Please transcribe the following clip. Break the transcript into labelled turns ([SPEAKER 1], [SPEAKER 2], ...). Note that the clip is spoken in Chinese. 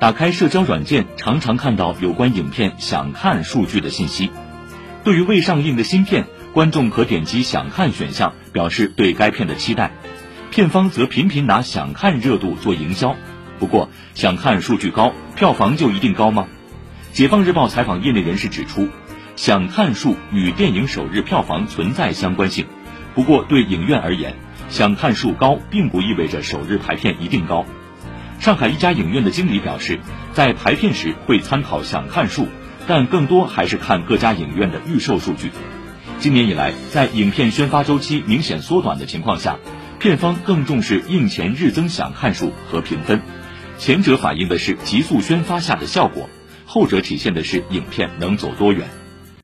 [SPEAKER 1] 打开社交软件，常常看到有关影片想看数据的信息。对于未上映的新片，观众可点击想看选项，表示对该片的期待。片方则频频拿想看热度做营销。不过，想看数据高，票房就一定高吗？解放日报采访业内人士指出，想看数与电影首日票房存在相关性。不过，对影院而言，想看数高并不意味着首日排片一定高。上海一家影院的经理表示，在排片时会参考想看数，但更多还是看各家影院的预售数据。今年以来，在影片宣发周期明显缩短的情况下，片方更重视映前日增想看数和评分。前者反映的是急速宣发下的效果，后者体现的是影片能走多远。